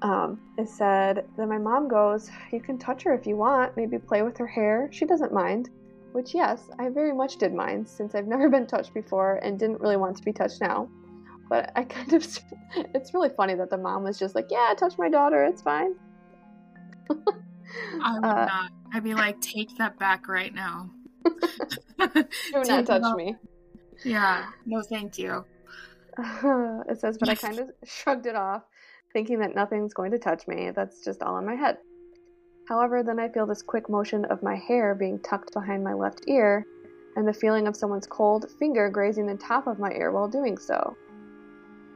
Um, it said Then my mom goes, You can touch her if you want, maybe play with her hair. She doesn't mind. Which, yes, I very much did mind since I've [laughs] never been touched before and didn't really want to be touched now. But I kind of, [laughs] it's really funny that the mom was just like, Yeah, touch my daughter, it's fine. I would uh, not. I'd be like, Take that back right now. [laughs] Do not touch me. Yeah, no, thank you. it says, but I kind of shrugged it off thinking that nothing's going to touch me. That's just all in my head. However, then I feel this quick motion of my hair being tucked behind my left ear, and the feeling of someone's cold finger grazing the top of my ear while doing so.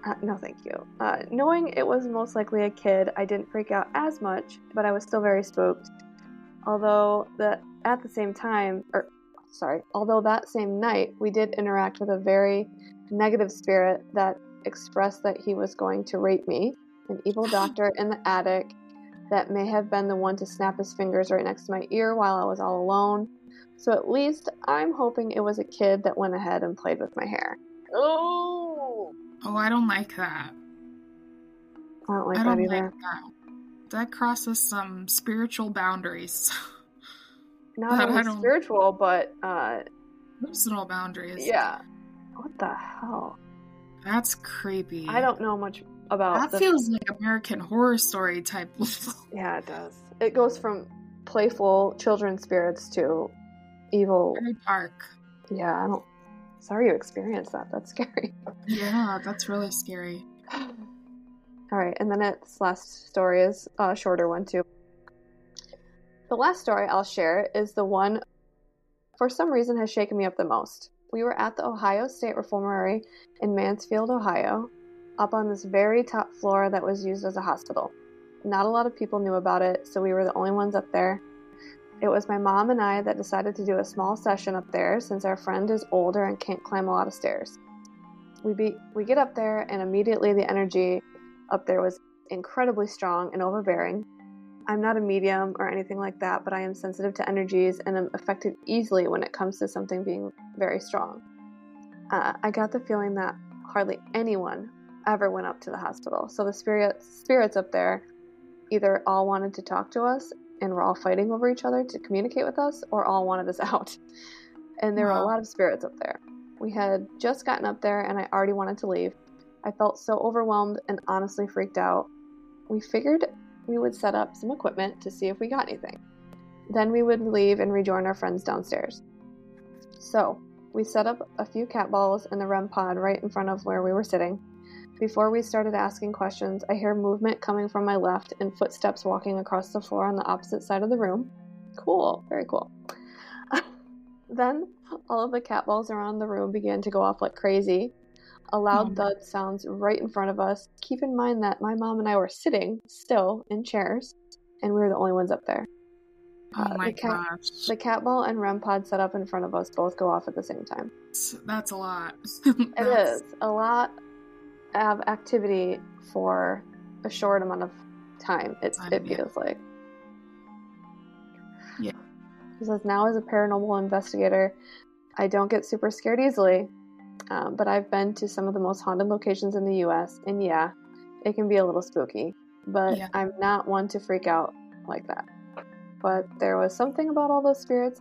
Uh, no, thank you. Uh, knowing it was most likely a kid, I didn't freak out as much, but I was still very spooked. Although the at the same time, or sorry, although that same night we did interact with a very negative spirit that expressed that he was going to rape me an evil doctor in the attic that may have been the one to snap his fingers right next to my ear while I was all alone. So at least I'm hoping it was a kid that went ahead and played with my hair. Oh, oh, I don't like that. I don't like I don't that either. Like that. that crosses some spiritual boundaries. [laughs] Not only spiritual, but uh, personal boundaries. Yeah. What the hell? That's creepy. I don't know much about that feels like American Horror Story type. [laughs] yeah, it does. It goes from playful children spirits to evil. Very dark. Yeah, I don't. Sorry you experienced that. That's [laughs] scary. Yeah, that's really scary. [sighs] All right, and then its last story is a shorter one too. The last story I'll share is the one for some reason has shaken me up the most. We were at the Ohio State Reformatory in Mansfield, Ohio, up on this very top floor that was used as a hospital. Not a lot of people knew about it, so we were the only ones up there. It was my mom and I that decided to do a small session up there since our friend is older and can't climb a lot of stairs. We be, we get up there and immediately the energy up there was incredibly strong and overbearing. I'm not a medium or anything like that, but I am sensitive to energies and am affected easily when it comes to something being very strong. Uh, I got the feeling that hardly anyone ever went up to the hospital. So the spirits spirits up there either all wanted to talk to us and were all fighting over each other to communicate with us, or all wanted us [laughs] out. And there wow. were a lot of spirits up there. We had just gotten up there and I already wanted to leave. I felt so overwhelmed and honestly freaked out. We figured we would set up some equipment to see if we got anything. Then we would leave and rejoin our friends downstairs. So, we set up a few cat balls in the REM pod right in front of where we were sitting. Before we started asking questions, I hear movement coming from my left and footsteps walking across the floor on the opposite side of the room. Cool, very cool. [laughs] then all of the cat balls around the room began to go off like crazy. A loud thud sounds right in front of us. Keep in mind that my mom and I were sitting still in chairs, and we were the only ones up there. Oh uh, my the cat, gosh. The cat ball and REM pod set up in front of us both go off at the same time. That's a lot. [laughs] it is a lot have activity for a short amount of time. It's it feels like. Yeah. He says now as a paranormal investigator, I don't get super scared easily, um, but I've been to some of the most haunted locations in the U.S. and yeah, it can be a little spooky. But yeah. I'm not one to freak out like that. But there was something about all those spirits,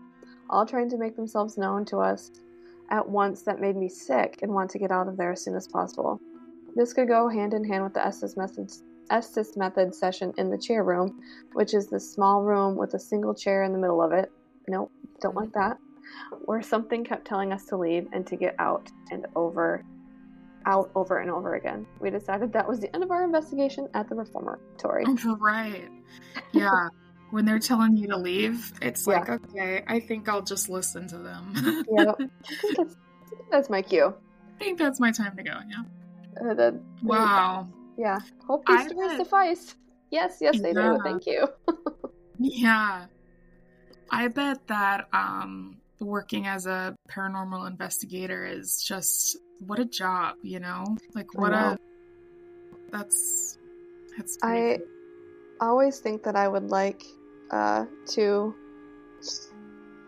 all trying to make themselves known to us at once that made me sick and want to get out of there as soon as possible. This could go hand in hand with the Estes methods Estes method session in the chair room, which is this small room with a single chair in the middle of it. Nope, don't like that. Where something kept telling us to leave and to get out and over, out over and over again. We decided that was the end of our investigation at the reformatory. Right. Yeah. [laughs] when they're telling you to leave, it's yeah. like, okay, I think I'll just listen to them. yeah. I think that's, that's my cue. [laughs] I think that's my time to go, yeah. Uh, wow. Yeah. Hope these stories suffice. yes, yes, they Yeah. do. Thank you. [laughs] Yeah. I bet that um working as a paranormal investigator is just what a job, you know? Like what know. a that's that's I always think that I would like uh, to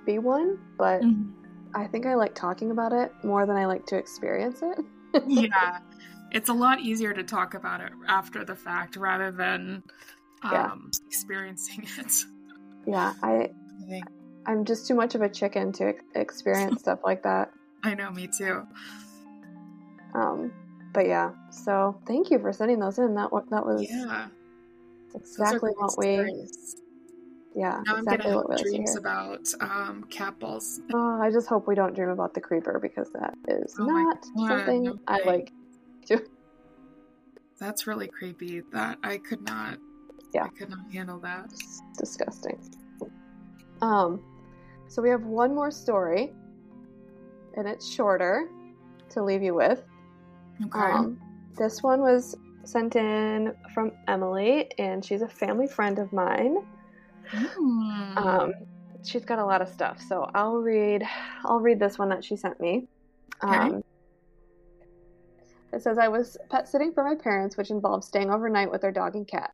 be one, but Mhm. I think I like talking about it more than I like to experience it. [laughs] yeah. It's a lot easier to talk about it after the fact rather than um Yeah. experiencing [laughs] it. Yeah, I I think I'm just too much of a chicken to experience stuff like that. [laughs] I know me too. Um, but yeah, so thank you for sending those in. That that was Yeah. exactly what we yeah Now I'm exactly gonna what have dreams about um cat balls. Oh, I just hope we don't dream about the creeper because that is Oh not something I like. That's really creepy. That I could not. Yeah. I could not handle that. It's disgusting. Um, so we have one more story, and it's shorter to leave you with. Okay. Um, this one was sent in from Emily, and she's a family friend of mine. Hmm. Um, she's got a lot of stuff, so I'll read. I'll read this one that she sent me. Okay. Um, it says I was pet sitting for my parents, which involved staying overnight with their dog and cat.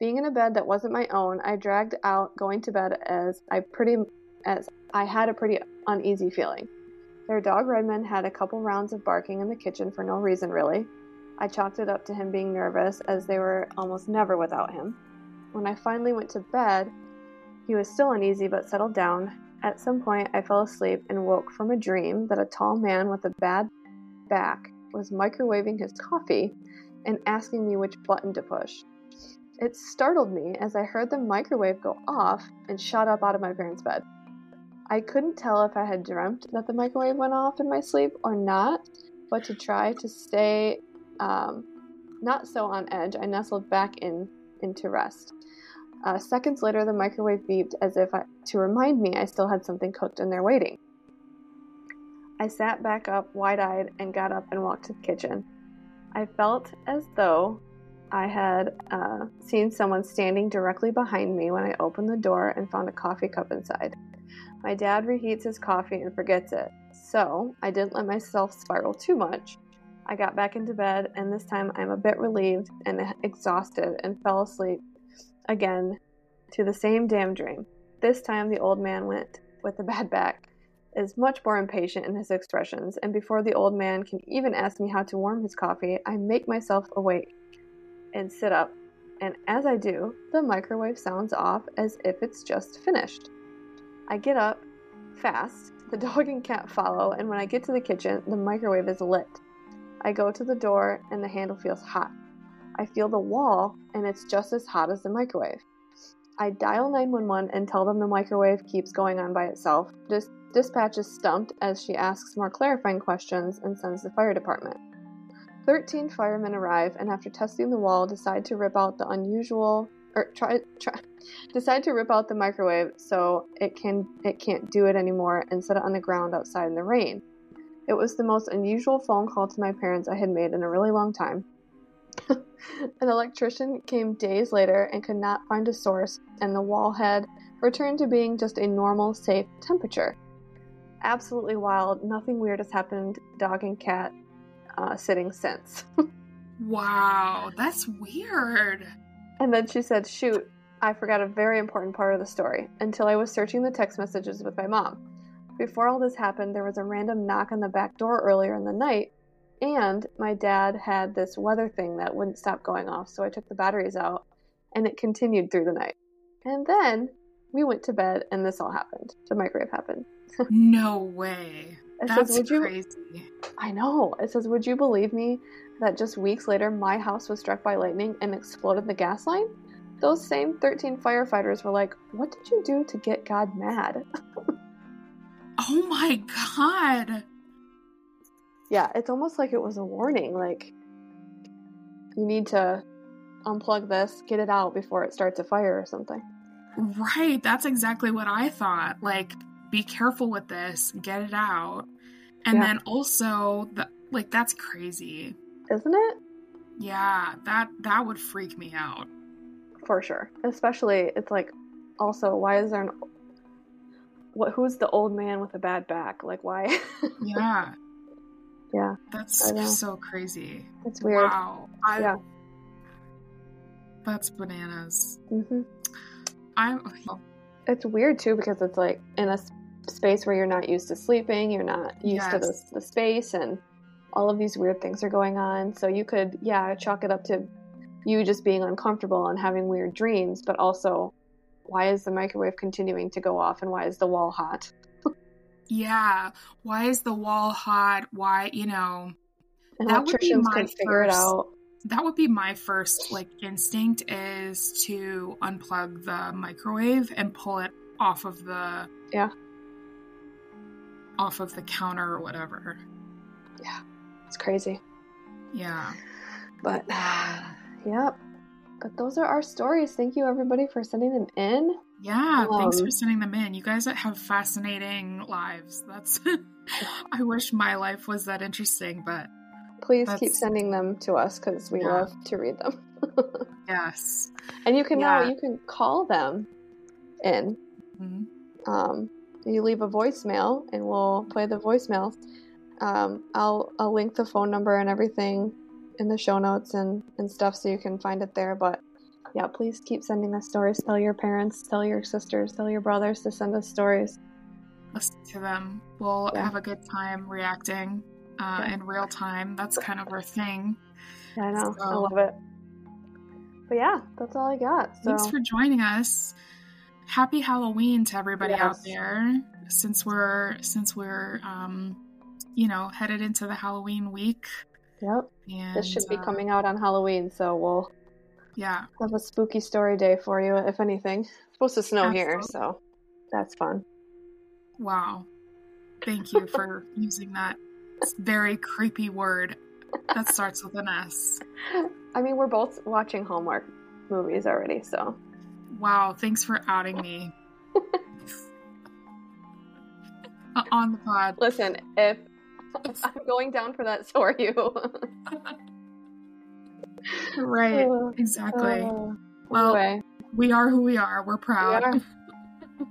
Being in a bed that wasn't my own, I dragged out going to bed as I pretty as I had a pretty uneasy feeling. Their dog Redman had a couple rounds of barking in the kitchen for no reason really. I chalked it up to him being nervous as they were almost never without him. When I finally went to bed, he was still uneasy but settled down. At some point, I fell asleep and woke from a dream that a tall man with a bad back was microwaving his coffee and asking me which button to push. It startled me as I heard the microwave go off and shot up out of my parents' bed. I couldn't tell if I had dreamt that the microwave went off in my sleep or not, but to try to stay um, not so on edge, I nestled back in into rest. Uh, seconds later, the microwave beeped as if I, to remind me I still had something cooked in there waiting. I sat back up, wide eyed, and got up and walked to the kitchen. I felt as though I had uh, seen someone standing directly behind me when I opened the door and found a coffee cup inside. My dad reheats his coffee and forgets it, so I didn't let myself spiral too much. I got back into bed, and this time I'm a bit relieved and exhausted and fell asleep again to the same damn dream. This time the old man went with the bad back is much more impatient in his expressions, and before the old man can even ask me how to warm his coffee, I make myself awake and sit up. And as I do, the microwave sounds off as if it's just finished. I get up fast, the [laughs] dog and cat follow, and when I get to the kitchen, the microwave is lit. I go to the door, and the handle feels hot. I feel the wall, and it's just as hot as the microwave. I dial 911 and tell them the microwave keeps going on by itself. Dis- dispatch is stumped as she asks more clarifying questions and sends the fire department. 13 firemen arrive and after testing the wall decide to rip out the unusual or try, try [laughs] decide to rip out the microwave so it can it can't do it anymore and set it on the ground outside in the rain. It was the most unusual phone call to my parents I had made in a really long time. [laughs] An electrician came days later and could not find a source, and the wall had returned to being just a normal, safe temperature. Absolutely wild. Nothing weird has happened, dog and cat uh, sitting since. [laughs] Wow, that's weird. and then she said, Shoot, I forgot a very important part of the story until I was searching the text messages with my mom. Before all this happened, there was a random knock on the back door earlier in the night, and my dad had this weather thing that wouldn't stop going off, so I took the batteries out, and it continued through the night. And then we went to bed, and this all happened. The microwave happened. No way. It That's says, "Would you?" crazy. I know. It says, "Would you believe me that just weeks later, my house was struck by lightning and exploded the gas line?" Those same 13 firefighters were like, "What did you do to get God mad?" [laughs] Oh my god. Yeah, it's almost like it was a warning. Like, you need to unplug this, get it out before it starts a fire or something. Right, that's exactly what I thought. Like, be careful with this, get it out. And Yeah. then also the like that's crazy. Isn't it? Yeah, that that would freak me out. for sure. Especially, it's like, also, why is there an what? Who's the old man with a bad back? Like, why? [laughs] Yeah. yeah, That's so crazy. it's weird. Wow. I, Yeah. That's bananas. hmm I'm It's weird too because it's like in a space where you're not used to sleeping, you're not used to the, the space, and all of these weird things are going on. So you could, yeah, chalk it up to you just being uncomfortable and having weird dreams, but also, why is the microwave continuing to go off and why is the wall hot? [laughs] yeah. Why is the wall hot? Why, you know, That would be Electricians my can figure it first- out. that would be my first like instinct is to unplug the microwave and pull it off of the Yeah. Off of the counter or whatever. Yeah, it's crazy. Yeah. But, [sighs] yep. But those are our stories. Thank you, everybody, for sending them in. Yeah, thanks Um, for sending them in. You guys have fascinating lives. That's [laughs] I wish my life was that interesting, but Please keep sending them to us because we Yeah. love to read them. [laughs] yes. and you can now you can call them in. Mhm. Um, you leave a voicemail, and we'll play the voicemail. Um, I'll I'll link the phone number and everything in the show notes and and stuff, so you can find it there. But yeah, please keep sending us stories. Tell your parents, tell your sisters, tell your brothers to send us stories. Listen to them. We'll Yeah. have a good time reacting uh, Yeah. in real time. That's kind of our thing. Yeah, I know. I love it. But yeah, that's all I got. So Thanks for joining us. Happy Halloween to everybody out there. Since we're since we're um, you know headed into the Halloween week, yep, and this should be uh, coming out on Halloween, so we'll Yeah, have a spooky story day for you, if anything. It's supposed to snow here, so that's fun. wow. Thank you for [laughs] using that very creepy word that starts with an S. I mean, we're both watching Hallmark movies already, so Wow, thanks for outing me. [laughs] Uh, On the pod. listen, if [laughs] I'm going down for that, so are you. Right, Uh, exactly. uh, Well, anyway, we are who we are. We're we proud. are.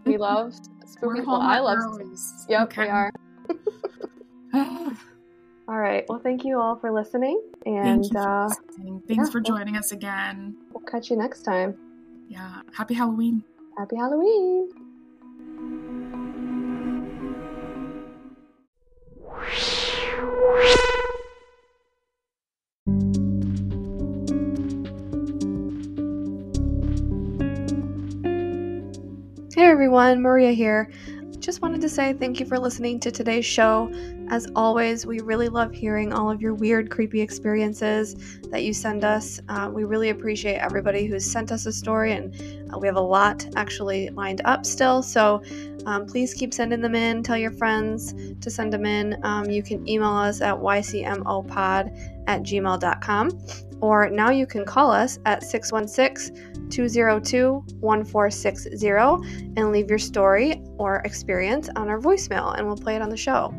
We love spooky. We're Well, I love. girlies. Yep, Okay. we are. [laughs] [sighs] All right. Well, thank you all for listening, and Thank for uh, listening. Thanks yeah, for well- joining us again. we'll catch you next time. Yeah. Happy Halloween. Happy Halloween! Hey everyone, Maria here. Just wanted to say thank you for listening to today's show. As always, we really love hearing all of your weird, creepy experiences that you send us. Uh, we really appreciate everybody who's sent us a story, and uh, we have a lot actually lined up still. So um, please keep sending them in. Tell your friends to send them in. Um, you can email us at ycmopod at gmail.com, or now you can call us at 616 202 1460 and leave your story or experience on our voicemail, and we'll play it on the show.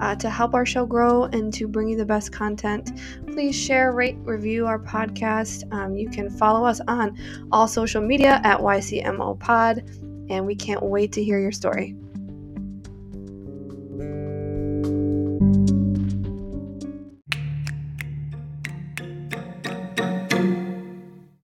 Uh, to help our show grow and to bring you the best content, please share, rate, review our podcast. Um, you can follow us on all social media at YCMO Pod, and we can't wait to hear your story.